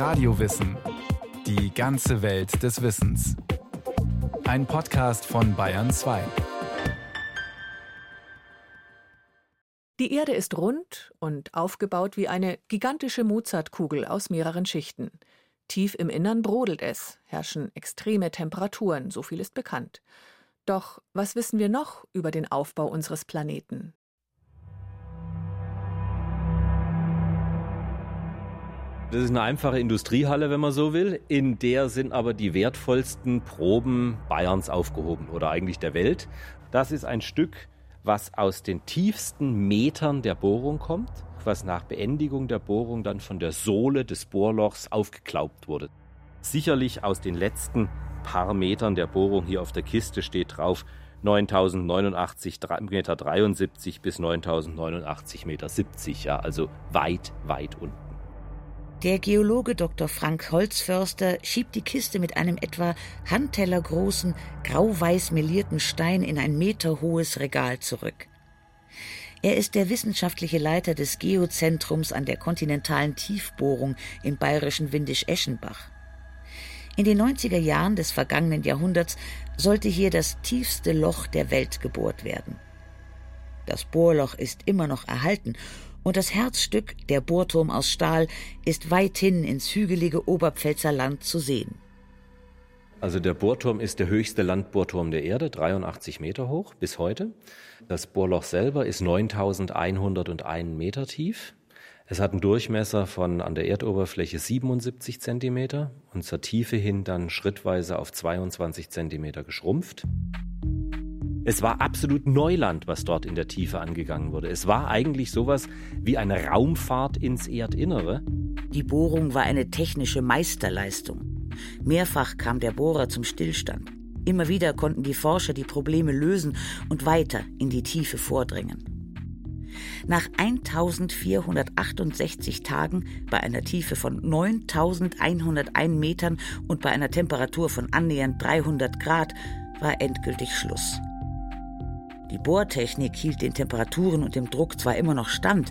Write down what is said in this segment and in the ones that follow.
Radiowissen. Die ganze Welt des Wissens. Ein Podcast von Bayern 2. Die Erde ist rund und aufgebaut wie eine gigantische Mozartkugel aus mehreren Schichten. Tief im Innern brodelt es, herrschen extreme Temperaturen, so viel ist bekannt. Doch was wissen wir noch über den Aufbau unseres Planeten? Das ist eine einfache Industriehalle, wenn man so will. In der sind aber die wertvollsten Proben Bayerns aufgehoben oder eigentlich der Welt. Das ist ein Stück, was aus den tiefsten Metern der Bohrung kommt, was nach Beendigung der Bohrung dann von der Sohle des Bohrlochs aufgeklaubt wurde. Sicherlich aus den letzten paar Metern der Bohrung hier auf der Kiste steht drauf 9089 Meter 73 bis 9089 Meter 70, ja, also weit, weit unten. Der Geologe Dr. Frank Holzförster schiebt die Kiste mit einem etwa handtellergroßen, grau-weiß melierten Stein in ein meterhohes Regal zurück. Er ist der wissenschaftliche Leiter des Geozentrums an der kontinentalen Tiefbohrung im bayerischen Windisch-Eschenbach. In den 90er Jahren des vergangenen Jahrhunderts sollte hier das tiefste Loch der Welt gebohrt werden. Das Bohrloch ist immer noch erhalten und das Herzstück, der Bohrturm aus Stahl, ist weithin ins hügelige Oberpfälzer Land zu sehen. Also der Bohrturm ist der höchste Landbohrturm der Erde, 83 Meter hoch bis heute. Das Bohrloch selber ist 9101 Meter tief. Es hat einen Durchmesser von an der Erdoberfläche 77 Zentimeter und zur Tiefe hin dann schrittweise auf 22 Zentimeter geschrumpft. Es war absolut Neuland, was dort in der Tiefe angegangen wurde. Es war eigentlich sowas wie eine Raumfahrt ins Erdinnere. Die Bohrung war eine technische Meisterleistung. Mehrfach kam der Bohrer zum Stillstand. Immer wieder konnten die Forscher die Probleme lösen und weiter in die Tiefe vordringen. Nach 1468 Tagen bei einer Tiefe von 9101 Metern und bei einer Temperatur von annähernd 300 Grad war endgültig Schluss. Die Bohrtechnik hielt den Temperaturen und dem Druck zwar immer noch stand,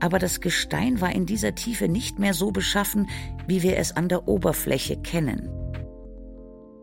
aber das Gestein war in dieser Tiefe nicht mehr so beschaffen, wie wir es an der Oberfläche kennen.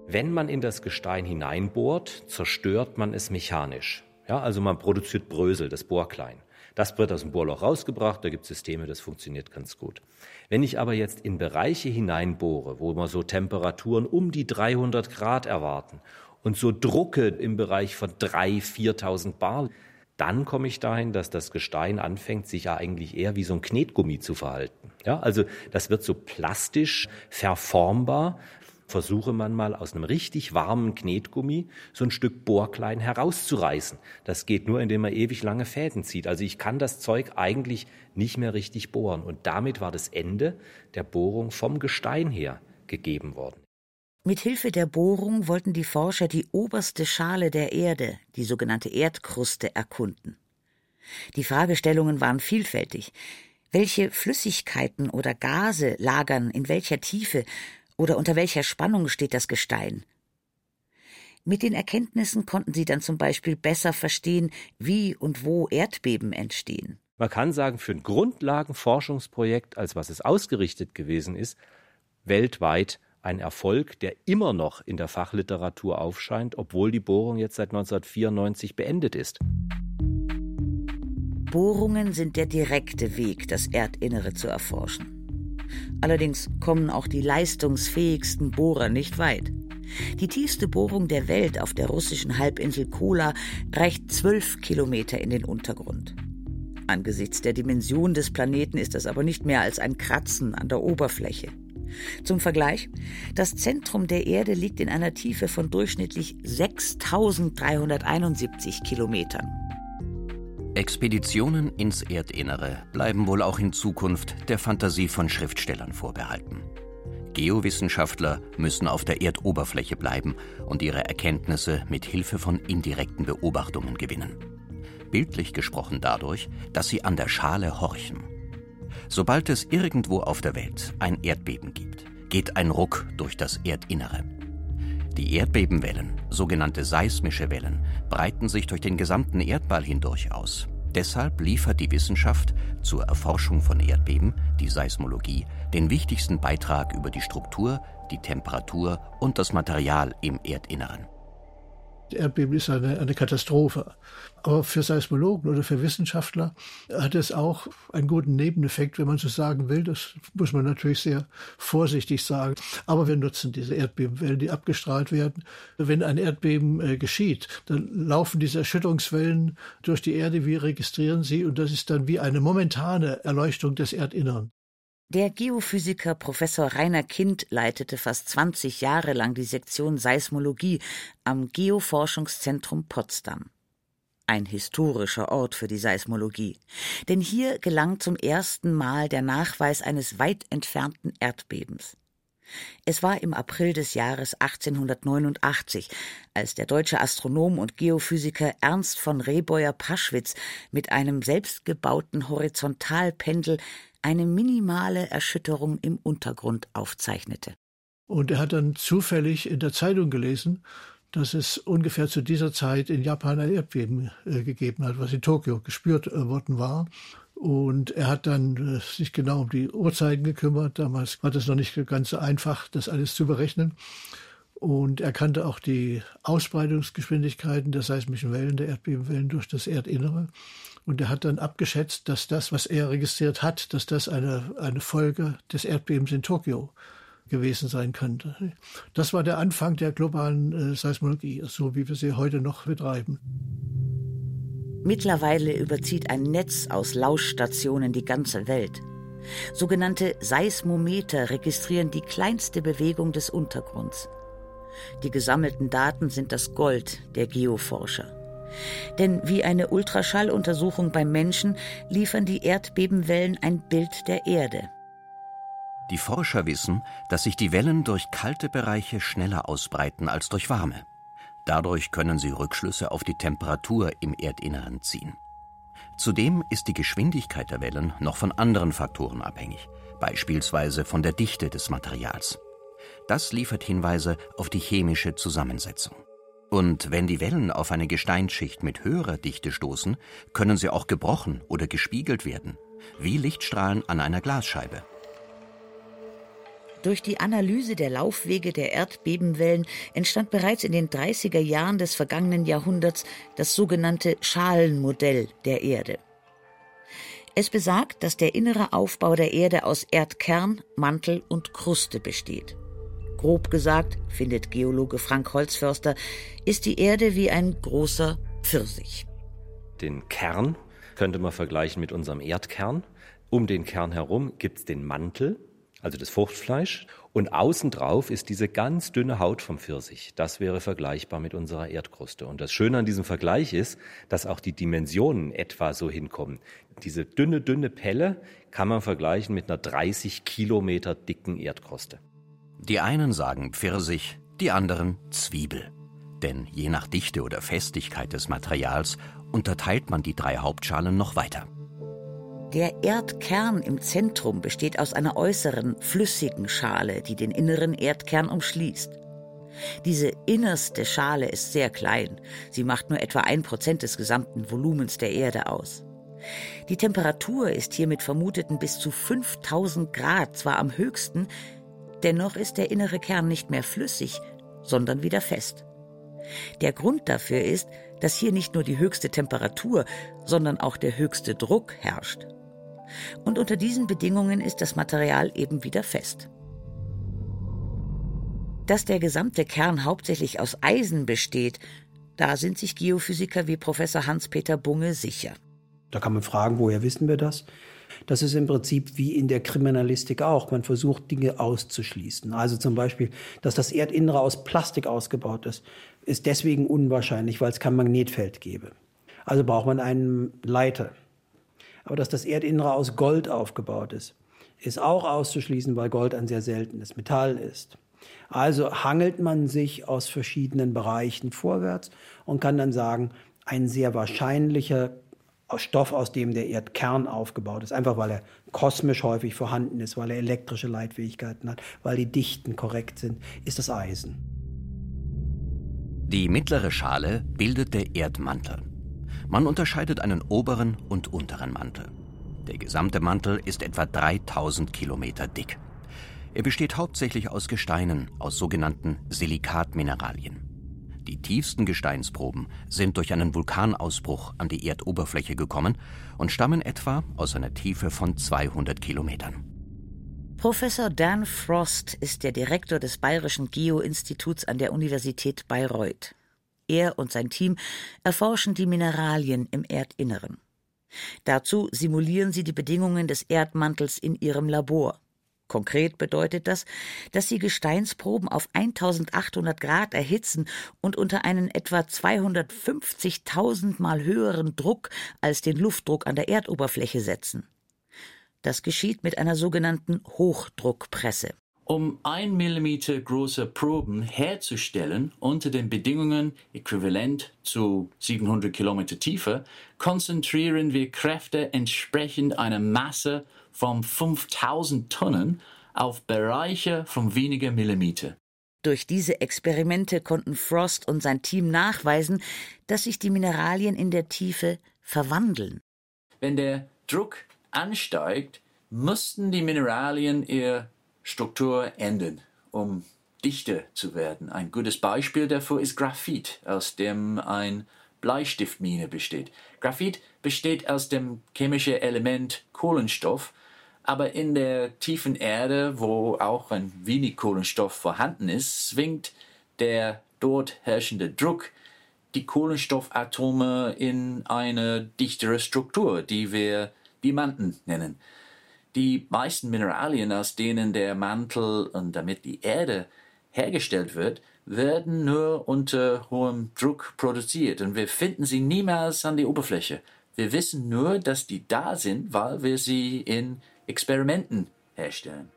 Wenn man in das Gestein hineinbohrt, zerstört man es mechanisch. Ja, also man produziert Brösel, das Bohrklein. Das wird aus dem Bohrloch rausgebracht, da gibt es Systeme, das funktioniert ganz gut. Wenn ich aber jetzt in Bereiche hineinbohre, wo wir so Temperaturen um die 300 Grad erwarten und so Drucke im Bereich von 3.000, 4.000 Bar, dann komme ich dahin, dass das Gestein anfängt, sich ja eigentlich eher wie so ein Knetgummi zu verhalten. Ja, also das wird so plastisch verformbar. Versuche man mal aus einem richtig warmen Knetgummi so ein Stück Bohrklein herauszureißen. Das geht nur, indem man ewig lange Fäden zieht. Also ich kann das Zeug eigentlich nicht mehr richtig bohren. Und damit war das Ende der Bohrung vom Gestein her gegeben worden. Mit Hilfe der Bohrung wollten die Forscher die oberste Schale der Erde, die sogenannte Erdkruste, erkunden. Die Fragestellungen waren vielfältig. Welche Flüssigkeiten oder Gase lagern in welcher Tiefe oder unter welcher Spannung steht das Gestein? Mit den Erkenntnissen konnten sie dann zum Beispiel besser verstehen, wie und wo Erdbeben entstehen. Man kann sagen, für ein Grundlagenforschungsprojekt, als was es ausgerichtet gewesen ist, weltweit ein Erfolg, der immer noch in der Fachliteratur aufscheint, obwohl die Bohrung jetzt seit 1994 beendet ist. Bohrungen sind der direkte Weg, das Erdinnere zu erforschen. Allerdings kommen auch die leistungsfähigsten Bohrer nicht weit. Die tiefste Bohrung der Welt auf der russischen Halbinsel Kola reicht zwölf Kilometer in den Untergrund. Angesichts der Dimension des Planeten ist das aber nicht mehr als ein Kratzen an der Oberfläche. Zum Vergleich, das Zentrum der Erde liegt in einer Tiefe von durchschnittlich 6371 Kilometern. Expeditionen ins Erdinnere bleiben wohl auch in Zukunft der Fantasie von Schriftstellern vorbehalten. Geowissenschaftler müssen auf der Erdoberfläche bleiben und ihre Erkenntnisse mit Hilfe von indirekten Beobachtungen gewinnen. Bildlich gesprochen dadurch, dass sie an der Schale horchen. Sobald es irgendwo auf der Welt ein Erdbeben gibt, geht ein Ruck durch das Erdinnere. Die Erdbebenwellen, sogenannte seismische Wellen, breiten sich durch den gesamten Erdball hindurch aus. Deshalb liefert die Wissenschaft zur Erforschung von Erdbeben, die Seismologie, den wichtigsten Beitrag über die Struktur, die Temperatur und das Material im Erdinneren. Erdbeben ist eine, eine Katastrophe. Aber für Seismologen oder für Wissenschaftler hat es auch einen guten Nebeneffekt, wenn man so sagen will. Das muss man natürlich sehr vorsichtig sagen. Aber wir nutzen diese Erdbebenwellen, die abgestrahlt werden. Wenn ein Erdbeben äh, geschieht, dann laufen diese Erschütterungswellen durch die Erde, wir registrieren sie und das ist dann wie eine momentane Erleuchtung des Erdinneren. Der Geophysiker Professor Rainer Kind leitete fast 20 Jahre lang die Sektion Seismologie am Geoforschungszentrum Potsdam. Ein historischer Ort für die Seismologie, denn hier gelang zum ersten Mal der Nachweis eines weit entfernten Erdbebens. Es war im April des Jahres 1889, als der deutsche Astronom und Geophysiker Ernst von Rehbeuer-Paschwitz mit einem selbstgebauten Horizontalpendel eine minimale Erschütterung im Untergrund aufzeichnete. Und er hat dann zufällig in der Zeitung gelesen, dass es ungefähr zu dieser Zeit in Japan ein Erdbeben äh, gegeben hat, was in Tokio gespürt äh, worden war. Und er hat dann äh, sich genau um die Uhrzeiten gekümmert. Damals war das noch nicht ganz so einfach, das alles zu berechnen. Und er kannte auch die Ausbreitungsgeschwindigkeiten der seismischen Wellen, der Erdbebenwellen durch das Erdinnere. Und er hat dann abgeschätzt, dass das, was er registriert hat, dass das eine, eine Folge des Erdbebens in Tokio gewesen sein könnte. Das war der Anfang der globalen äh, Seismologie, so wie wir sie heute noch betreiben. Mittlerweile überzieht ein Netz aus Lauschstationen die ganze Welt. Sogenannte Seismometer registrieren die kleinste Bewegung des Untergrunds. Die gesammelten Daten sind das Gold der Geoforscher. Denn wie eine Ultraschalluntersuchung beim Menschen liefern die Erdbebenwellen ein Bild der Erde. Die Forscher wissen, dass sich die Wellen durch kalte Bereiche schneller ausbreiten als durch warme. Dadurch können sie Rückschlüsse auf die Temperatur im Erdinneren ziehen. Zudem ist die Geschwindigkeit der Wellen noch von anderen Faktoren abhängig, beispielsweise von der Dichte des Materials. Das liefert Hinweise auf die chemische Zusammensetzung. Und wenn die Wellen auf eine Gesteinsschicht mit höherer Dichte stoßen, können sie auch gebrochen oder gespiegelt werden, wie Lichtstrahlen an einer Glasscheibe. Durch die Analyse der Laufwege der Erdbebenwellen entstand bereits in den 30er Jahren des vergangenen Jahrhunderts das sogenannte Schalenmodell der Erde. Es besagt, dass der innere Aufbau der Erde aus Erdkern, Mantel und Kruste besteht. Grob gesagt, findet Geologe Frank Holzförster, ist die Erde wie ein großer Pfirsich. Den Kern könnte man vergleichen mit unserem Erdkern. Um den Kern herum gibt es den Mantel, also das Fruchtfleisch, und außen drauf ist diese ganz dünne Haut vom Pfirsich. Das wäre vergleichbar mit unserer Erdkruste. Und das Schöne an diesem Vergleich ist, dass auch die Dimensionen etwa so hinkommen. Diese dünne, dünne Pelle kann man vergleichen mit einer 30 Kilometer dicken Erdkruste. Die einen sagen Pfirsich, die anderen Zwiebel. Denn je nach Dichte oder Festigkeit des Materials unterteilt man die drei Hauptschalen noch weiter. Der Erdkern im Zentrum besteht aus einer äußeren, flüssigen Schale, die den inneren Erdkern umschließt. Diese innerste Schale ist sehr klein. Sie macht nur etwa ein Prozent des gesamten Volumens der Erde aus. Die Temperatur ist hier mit vermuteten bis zu 5000 Grad zwar am höchsten, Dennoch ist der innere Kern nicht mehr flüssig, sondern wieder fest. Der Grund dafür ist, dass hier nicht nur die höchste Temperatur, sondern auch der höchste Druck herrscht. Und unter diesen Bedingungen ist das Material eben wieder fest. Dass der gesamte Kern hauptsächlich aus Eisen besteht, da sind sich Geophysiker wie Professor Hans-Peter Bunge sicher. Da kann man fragen, woher wissen wir das? Das ist im Prinzip wie in der Kriminalistik auch. Man versucht Dinge auszuschließen. Also zum Beispiel, dass das Erdinnere aus Plastik ausgebaut ist, ist deswegen unwahrscheinlich, weil es kein Magnetfeld gäbe. Also braucht man einen Leiter. Aber dass das Erdinnere aus Gold aufgebaut ist, ist auch auszuschließen, weil Gold ein sehr seltenes Metall ist. Also hangelt man sich aus verschiedenen Bereichen vorwärts und kann dann sagen, ein sehr wahrscheinlicher Stoff, aus dem der Erdkern aufgebaut ist, einfach weil er kosmisch häufig vorhanden ist, weil er elektrische Leitfähigkeiten hat, weil die Dichten korrekt sind, ist das Eisen. Die mittlere Schale bildet der Erdmantel. Man unterscheidet einen oberen und unteren Mantel. Der gesamte Mantel ist etwa 3000 Kilometer dick. Er besteht hauptsächlich aus Gesteinen, aus sogenannten Silikatmineralien. Die tiefsten Gesteinsproben sind durch einen Vulkanausbruch an die Erdoberfläche gekommen und stammen etwa aus einer Tiefe von 200 Kilometern. Professor Dan Frost ist der Direktor des Bayerischen Geoinstituts an der Universität Bayreuth. Er und sein Team erforschen die Mineralien im Erdinneren. Dazu simulieren sie die Bedingungen des Erdmantels in ihrem Labor. Konkret bedeutet das, dass sie Gesteinsproben auf 1800 Grad erhitzen und unter einen etwa 250.000 Mal höheren Druck als den Luftdruck an der Erdoberfläche setzen. Das geschieht mit einer sogenannten Hochdruckpresse. Um ein Millimeter große Proben herzustellen unter den Bedingungen äquivalent zu 700 Kilometer Tiefe, konzentrieren wir Kräfte entsprechend einer Masse von 5000 Tonnen auf Bereiche von weniger Millimeter. Durch diese Experimente konnten Frost und sein Team nachweisen, dass sich die Mineralien in der Tiefe verwandeln. Wenn der Druck ansteigt, mussten die Mineralien ihre Struktur ändern, um dichter zu werden. Ein gutes Beispiel dafür ist Graphit, aus dem ein Bleistiftmine besteht. Graphit besteht aus dem chemischen Element Kohlenstoff, aber in der tiefen Erde, wo auch ein wenig Kohlenstoff vorhanden ist, zwingt der dort herrschende Druck die Kohlenstoffatome in eine dichtere Struktur, die wir Diamanten nennen. Die meisten Mineralien, aus denen der Mantel und damit die Erde hergestellt wird, werden nur unter hohem Druck produziert und wir finden sie niemals an die Oberfläche. Wir wissen nur, dass die da sind, weil wir sie in Experimenten herstellen.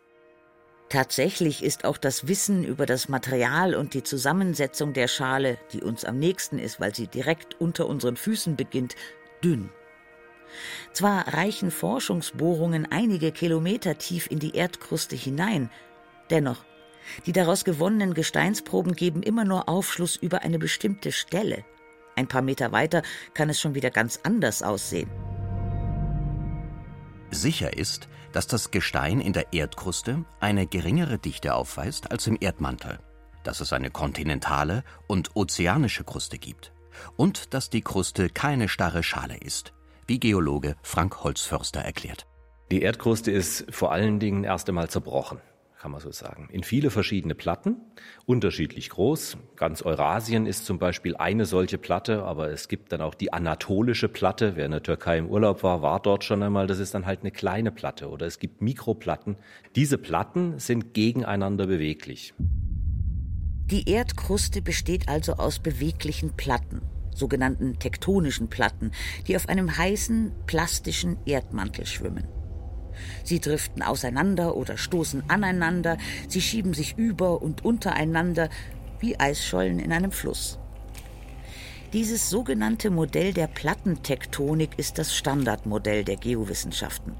Tatsächlich ist auch das Wissen über das Material und die Zusammensetzung der Schale, die uns am nächsten ist, weil sie direkt unter unseren Füßen beginnt, dünn. Zwar reichen Forschungsbohrungen einige Kilometer tief in die Erdkruste hinein, dennoch, die daraus gewonnenen Gesteinsproben geben immer nur Aufschluss über eine bestimmte Stelle. Ein paar Meter weiter kann es schon wieder ganz anders aussehen. Sicher ist, dass das Gestein in der Erdkruste eine geringere Dichte aufweist als im Erdmantel, dass es eine kontinentale und ozeanische Kruste gibt und dass die Kruste keine starre Schale ist, wie Geologe Frank Holzförster erklärt. Die Erdkruste ist vor allen Dingen erst einmal zerbrochen kann man so sagen, in viele verschiedene Platten, unterschiedlich groß. Ganz Eurasien ist zum Beispiel eine solche Platte, aber es gibt dann auch die anatolische Platte. Wer in der Türkei im Urlaub war, war dort schon einmal. Das ist dann halt eine kleine Platte oder es gibt Mikroplatten. Diese Platten sind gegeneinander beweglich. Die Erdkruste besteht also aus beweglichen Platten, sogenannten tektonischen Platten, die auf einem heißen, plastischen Erdmantel schwimmen. Sie driften auseinander oder stoßen aneinander, sie schieben sich über und untereinander wie Eisschollen in einem Fluss. Dieses sogenannte Modell der Plattentektonik ist das Standardmodell der Geowissenschaften.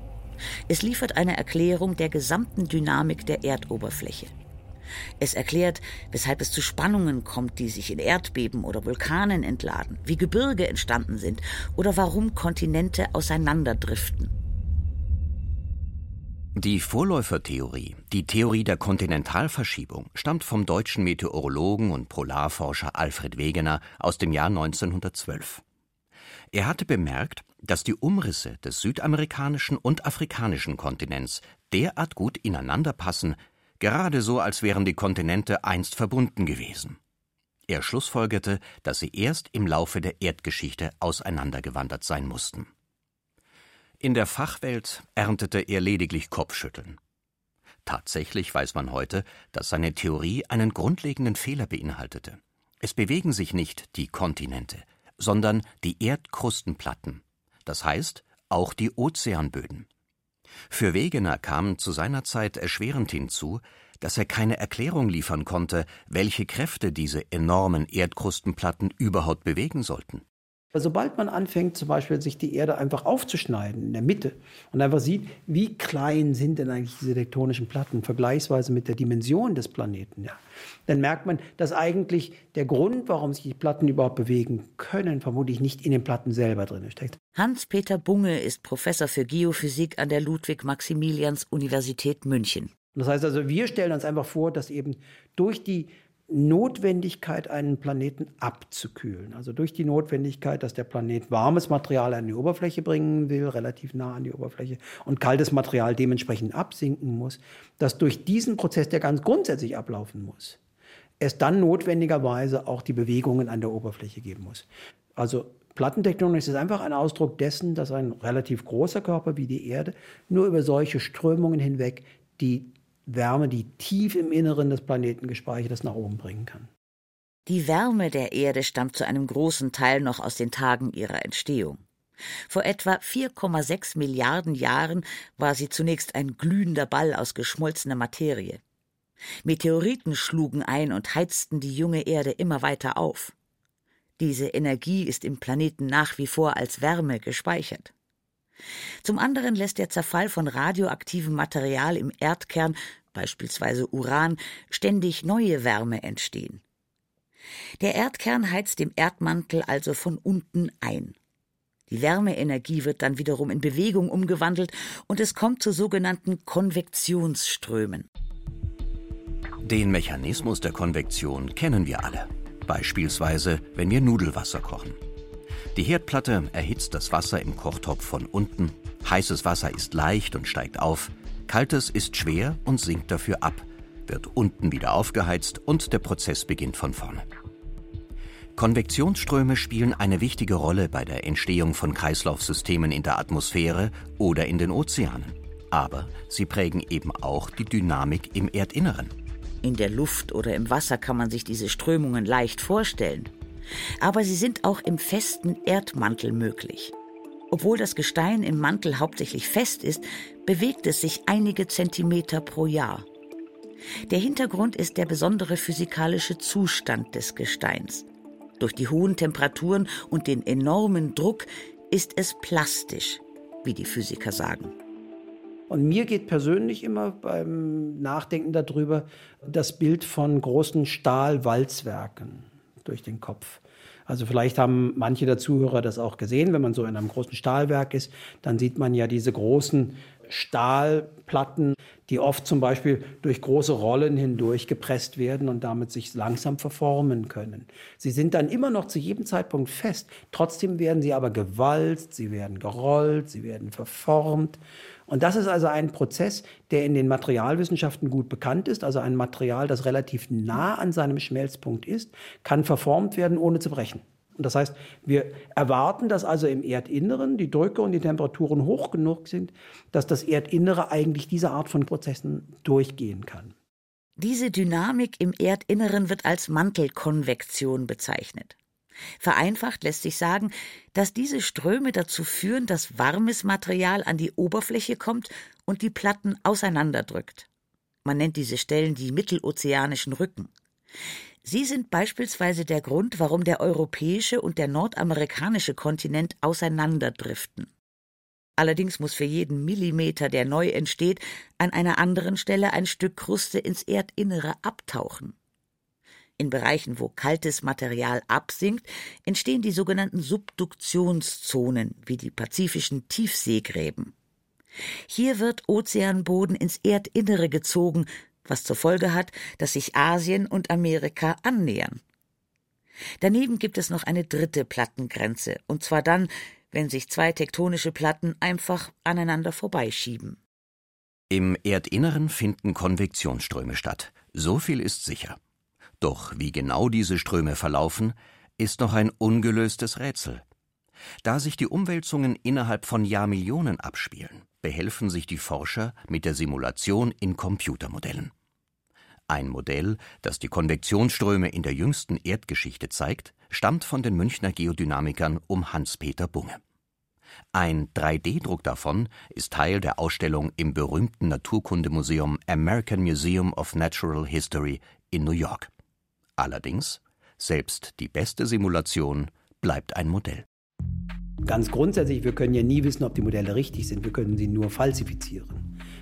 Es liefert eine Erklärung der gesamten Dynamik der Erdoberfläche. Es erklärt, weshalb es zu Spannungen kommt, die sich in Erdbeben oder Vulkanen entladen, wie Gebirge entstanden sind oder warum Kontinente auseinanderdriften. Die Vorläufertheorie, die Theorie der Kontinentalverschiebung, stammt vom deutschen Meteorologen und Polarforscher Alfred Wegener aus dem Jahr 1912. Er hatte bemerkt, dass die Umrisse des südamerikanischen und afrikanischen Kontinents derart gut ineinander passen, gerade so, als wären die Kontinente einst verbunden gewesen. Er schlussfolgerte, dass sie erst im Laufe der Erdgeschichte auseinandergewandert sein mussten. In der Fachwelt erntete er lediglich Kopfschütteln. Tatsächlich weiß man heute, dass seine Theorie einen grundlegenden Fehler beinhaltete. Es bewegen sich nicht die Kontinente, sondern die Erdkrustenplatten, das heißt auch die Ozeanböden. Für Wegener kam zu seiner Zeit erschwerend hinzu, dass er keine Erklärung liefern konnte, welche Kräfte diese enormen Erdkrustenplatten überhaupt bewegen sollten. Sobald man anfängt, zum Beispiel sich die Erde einfach aufzuschneiden in der Mitte und einfach sieht, wie klein sind denn eigentlich diese tektonischen Platten vergleichsweise mit der Dimension des Planeten, ja, dann merkt man, dass eigentlich der Grund, warum sich die Platten überhaupt bewegen können, vermutlich nicht in den Platten selber drin steckt. Hans-Peter Bunge ist Professor für Geophysik an der Ludwig-Maximilians-Universität München. Das heißt also, wir stellen uns einfach vor, dass eben durch die Notwendigkeit, einen Planeten abzukühlen. Also durch die Notwendigkeit, dass der Planet warmes Material an die Oberfläche bringen will, relativ nah an die Oberfläche, und kaltes Material dementsprechend absinken muss, dass durch diesen Prozess, der ganz grundsätzlich ablaufen muss, es dann notwendigerweise auch die Bewegungen an der Oberfläche geben muss. Also Plattentektonik ist einfach ein Ausdruck dessen, dass ein relativ großer Körper wie die Erde nur über solche Strömungen hinweg die Wärme, die tief im Inneren des Planeten gespeichert ist, nach oben bringen kann. Die Wärme der Erde stammt zu einem großen Teil noch aus den Tagen ihrer Entstehung. Vor etwa 4,6 Milliarden Jahren war sie zunächst ein glühender Ball aus geschmolzener Materie. Meteoriten schlugen ein und heizten die junge Erde immer weiter auf. Diese Energie ist im Planeten nach wie vor als Wärme gespeichert. Zum anderen lässt der Zerfall von radioaktivem Material im Erdkern, beispielsweise Uran, ständig neue Wärme entstehen. Der Erdkern heizt dem Erdmantel also von unten ein. Die Wärmeenergie wird dann wiederum in Bewegung umgewandelt und es kommt zu sogenannten Konvektionsströmen. Den Mechanismus der Konvektion kennen wir alle. Beispielsweise, wenn wir Nudelwasser kochen. Die Herdplatte erhitzt das Wasser im Kochtopf von unten, heißes Wasser ist leicht und steigt auf, kaltes ist schwer und sinkt dafür ab, wird unten wieder aufgeheizt und der Prozess beginnt von vorne. Konvektionsströme spielen eine wichtige Rolle bei der Entstehung von Kreislaufsystemen in der Atmosphäre oder in den Ozeanen. Aber sie prägen eben auch die Dynamik im Erdinneren. In der Luft oder im Wasser kann man sich diese Strömungen leicht vorstellen aber sie sind auch im festen Erdmantel möglich. Obwohl das Gestein im Mantel hauptsächlich fest ist, bewegt es sich einige Zentimeter pro Jahr. Der Hintergrund ist der besondere physikalische Zustand des Gesteins. Durch die hohen Temperaturen und den enormen Druck ist es plastisch, wie die Physiker sagen. Und mir geht persönlich immer beim Nachdenken darüber das Bild von großen Stahlwalzwerken durch den Kopf. Also vielleicht haben manche der Zuhörer das auch gesehen, wenn man so in einem großen Stahlwerk ist, dann sieht man ja diese großen Stahlplatten, die oft zum Beispiel durch große Rollen hindurch gepresst werden und damit sich langsam verformen können. Sie sind dann immer noch zu jedem Zeitpunkt fest. Trotzdem werden sie aber gewalzt, sie werden gerollt, sie werden verformt. Und das ist also ein Prozess, der in den Materialwissenschaften gut bekannt ist. Also ein Material, das relativ nah an seinem Schmelzpunkt ist, kann verformt werden, ohne zu brechen. Und das heißt, wir erwarten, dass also im Erdinneren die Drücke und die Temperaturen hoch genug sind, dass das Erdinnere eigentlich diese Art von Prozessen durchgehen kann. Diese Dynamik im Erdinneren wird als Mantelkonvektion bezeichnet. Vereinfacht lässt sich sagen, dass diese Ströme dazu führen, dass warmes Material an die Oberfläche kommt und die Platten auseinanderdrückt. Man nennt diese Stellen die mittelozeanischen Rücken. Sie sind beispielsweise der Grund, warum der europäische und der nordamerikanische Kontinent auseinanderdriften. Allerdings muss für jeden Millimeter, der neu entsteht, an einer anderen Stelle ein Stück Kruste ins Erdinnere abtauchen. In Bereichen, wo kaltes Material absinkt, entstehen die sogenannten Subduktionszonen, wie die pazifischen Tiefseegräben. Hier wird Ozeanboden ins Erdinnere gezogen, was zur Folge hat, dass sich Asien und Amerika annähern. Daneben gibt es noch eine dritte Plattengrenze, und zwar dann, wenn sich zwei tektonische Platten einfach aneinander vorbeischieben. Im Erdinneren finden Konvektionsströme statt. So viel ist sicher. Doch wie genau diese Ströme verlaufen, ist noch ein ungelöstes Rätsel. Da sich die Umwälzungen innerhalb von Jahrmillionen abspielen, behelfen sich die Forscher mit der Simulation in Computermodellen. Ein Modell, das die Konvektionsströme in der jüngsten Erdgeschichte zeigt, stammt von den Münchner Geodynamikern um Hans-Peter Bunge. Ein 3D-Druck davon ist Teil der Ausstellung im berühmten Naturkundemuseum American Museum of Natural History in New York. Allerdings, selbst die beste Simulation bleibt ein Modell. Ganz grundsätzlich, wir können ja nie wissen, ob die Modelle richtig sind. Wir können sie nur falsifizieren.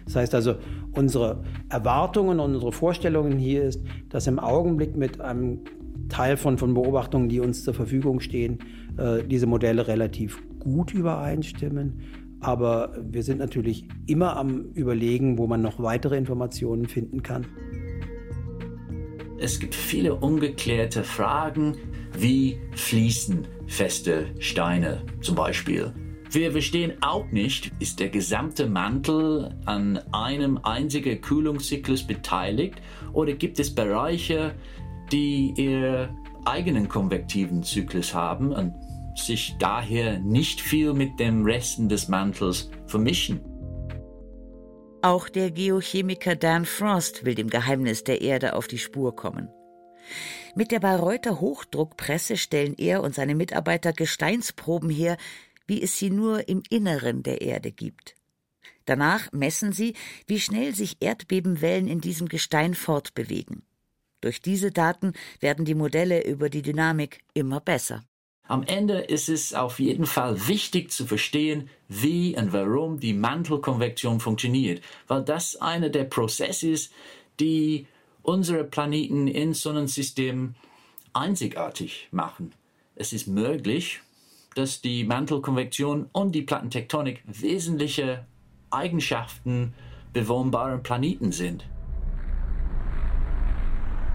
Das heißt also, unsere Erwartungen und unsere Vorstellungen hier ist, dass im Augenblick mit einem Teil von, von Beobachtungen, die uns zur Verfügung stehen, äh, diese Modelle relativ gut übereinstimmen. Aber wir sind natürlich immer am Überlegen, wo man noch weitere Informationen finden kann. Es gibt viele ungeklärte Fragen, wie fließen feste Steine zum Beispiel. Wir verstehen auch nicht, ist der gesamte Mantel an einem einzigen Kühlungszyklus beteiligt oder gibt es Bereiche, die ihr eigenen konvektiven Zyklus haben und sich daher nicht viel mit dem Resten des Mantels vermischen. Auch der Geochemiker Dan Frost will dem Geheimnis der Erde auf die Spur kommen. Mit der Bayreuther Hochdruckpresse stellen er und seine Mitarbeiter Gesteinsproben her, wie es sie nur im Inneren der Erde gibt. Danach messen sie, wie schnell sich Erdbebenwellen in diesem Gestein fortbewegen. Durch diese Daten werden die Modelle über die Dynamik immer besser. Am Ende ist es auf jeden Fall wichtig zu verstehen, wie und warum die Mantelkonvektion funktioniert, weil das einer der Prozesse ist, die unsere Planeten ins Sonnensystem einzigartig machen. Es ist möglich, dass die Mantelkonvektion und die Plattentektonik wesentliche Eigenschaften bewohnbarer Planeten sind.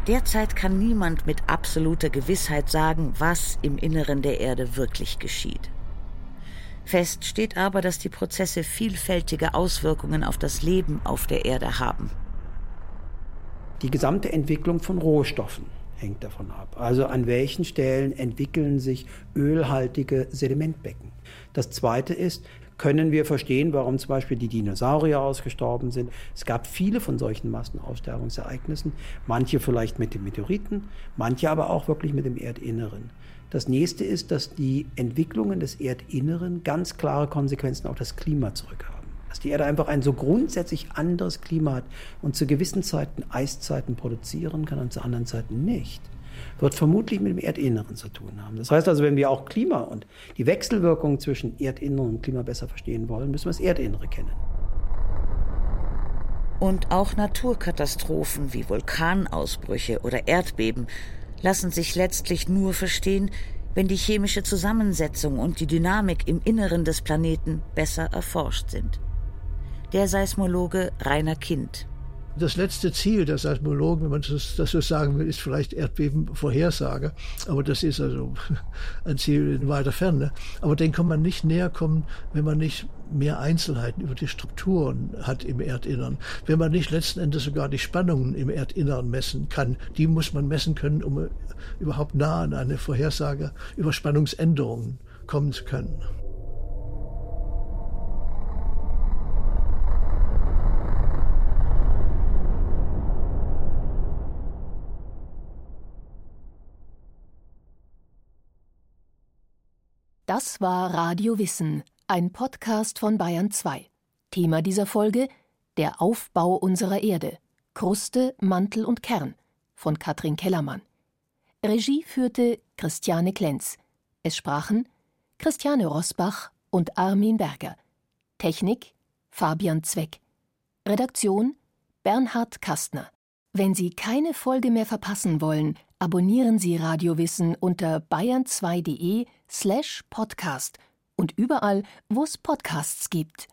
Derzeit kann niemand mit absoluter Gewissheit sagen, was im Inneren der Erde wirklich geschieht. Fest steht aber, dass die Prozesse vielfältige Auswirkungen auf das Leben auf der Erde haben. Die gesamte Entwicklung von Rohstoffen hängt davon ab. Also an welchen Stellen entwickeln sich ölhaltige Sedimentbecken. Das Zweite ist, können wir verstehen, warum zum Beispiel die Dinosaurier ausgestorben sind. Es gab viele von solchen Massenaussterbungsereignissen, manche vielleicht mit den Meteoriten, manche aber auch wirklich mit dem Erdinneren. Das nächste ist, dass die Entwicklungen des Erdinneren ganz klare Konsequenzen auf das Klima zurückhaben dass die Erde einfach ein so grundsätzlich anderes Klima hat und zu gewissen Zeiten Eiszeiten produzieren kann und zu anderen Zeiten nicht, wird vermutlich mit dem Erdinneren zu tun haben. Das heißt also, wenn wir auch Klima und die Wechselwirkung zwischen Erdinneren und Klima besser verstehen wollen, müssen wir das Erdinnere kennen. Und auch Naturkatastrophen wie Vulkanausbrüche oder Erdbeben lassen sich letztlich nur verstehen, wenn die chemische Zusammensetzung und die Dynamik im Inneren des Planeten besser erforscht sind der Seismologe Rainer Kind. Das letzte Ziel der Seismologen, wenn man das, das so sagen will, ist vielleicht Erdbebenvorhersage. Aber das ist also ein Ziel in weiter Ferne. Aber dem kann man nicht näher kommen, wenn man nicht mehr Einzelheiten über die Strukturen hat im Erdinnern. Wenn man nicht letzten Endes sogar die Spannungen im Erdinnern messen kann. Die muss man messen können, um überhaupt nah an eine Vorhersage über Spannungsänderungen kommen zu können. Das war Radio Wissen, ein Podcast von Bayern 2. Thema dieser Folge: Der Aufbau unserer Erde. Kruste, Mantel und Kern von Katrin Kellermann. Regie führte Christiane Klenz. Es sprachen Christiane Rosbach und Armin Berger. Technik Fabian Zweck. Redaktion Bernhard Kastner. Wenn Sie keine Folge mehr verpassen wollen, abonnieren Sie Radiowissen unter bayern2.de slash podcast und überall, wo es Podcasts gibt.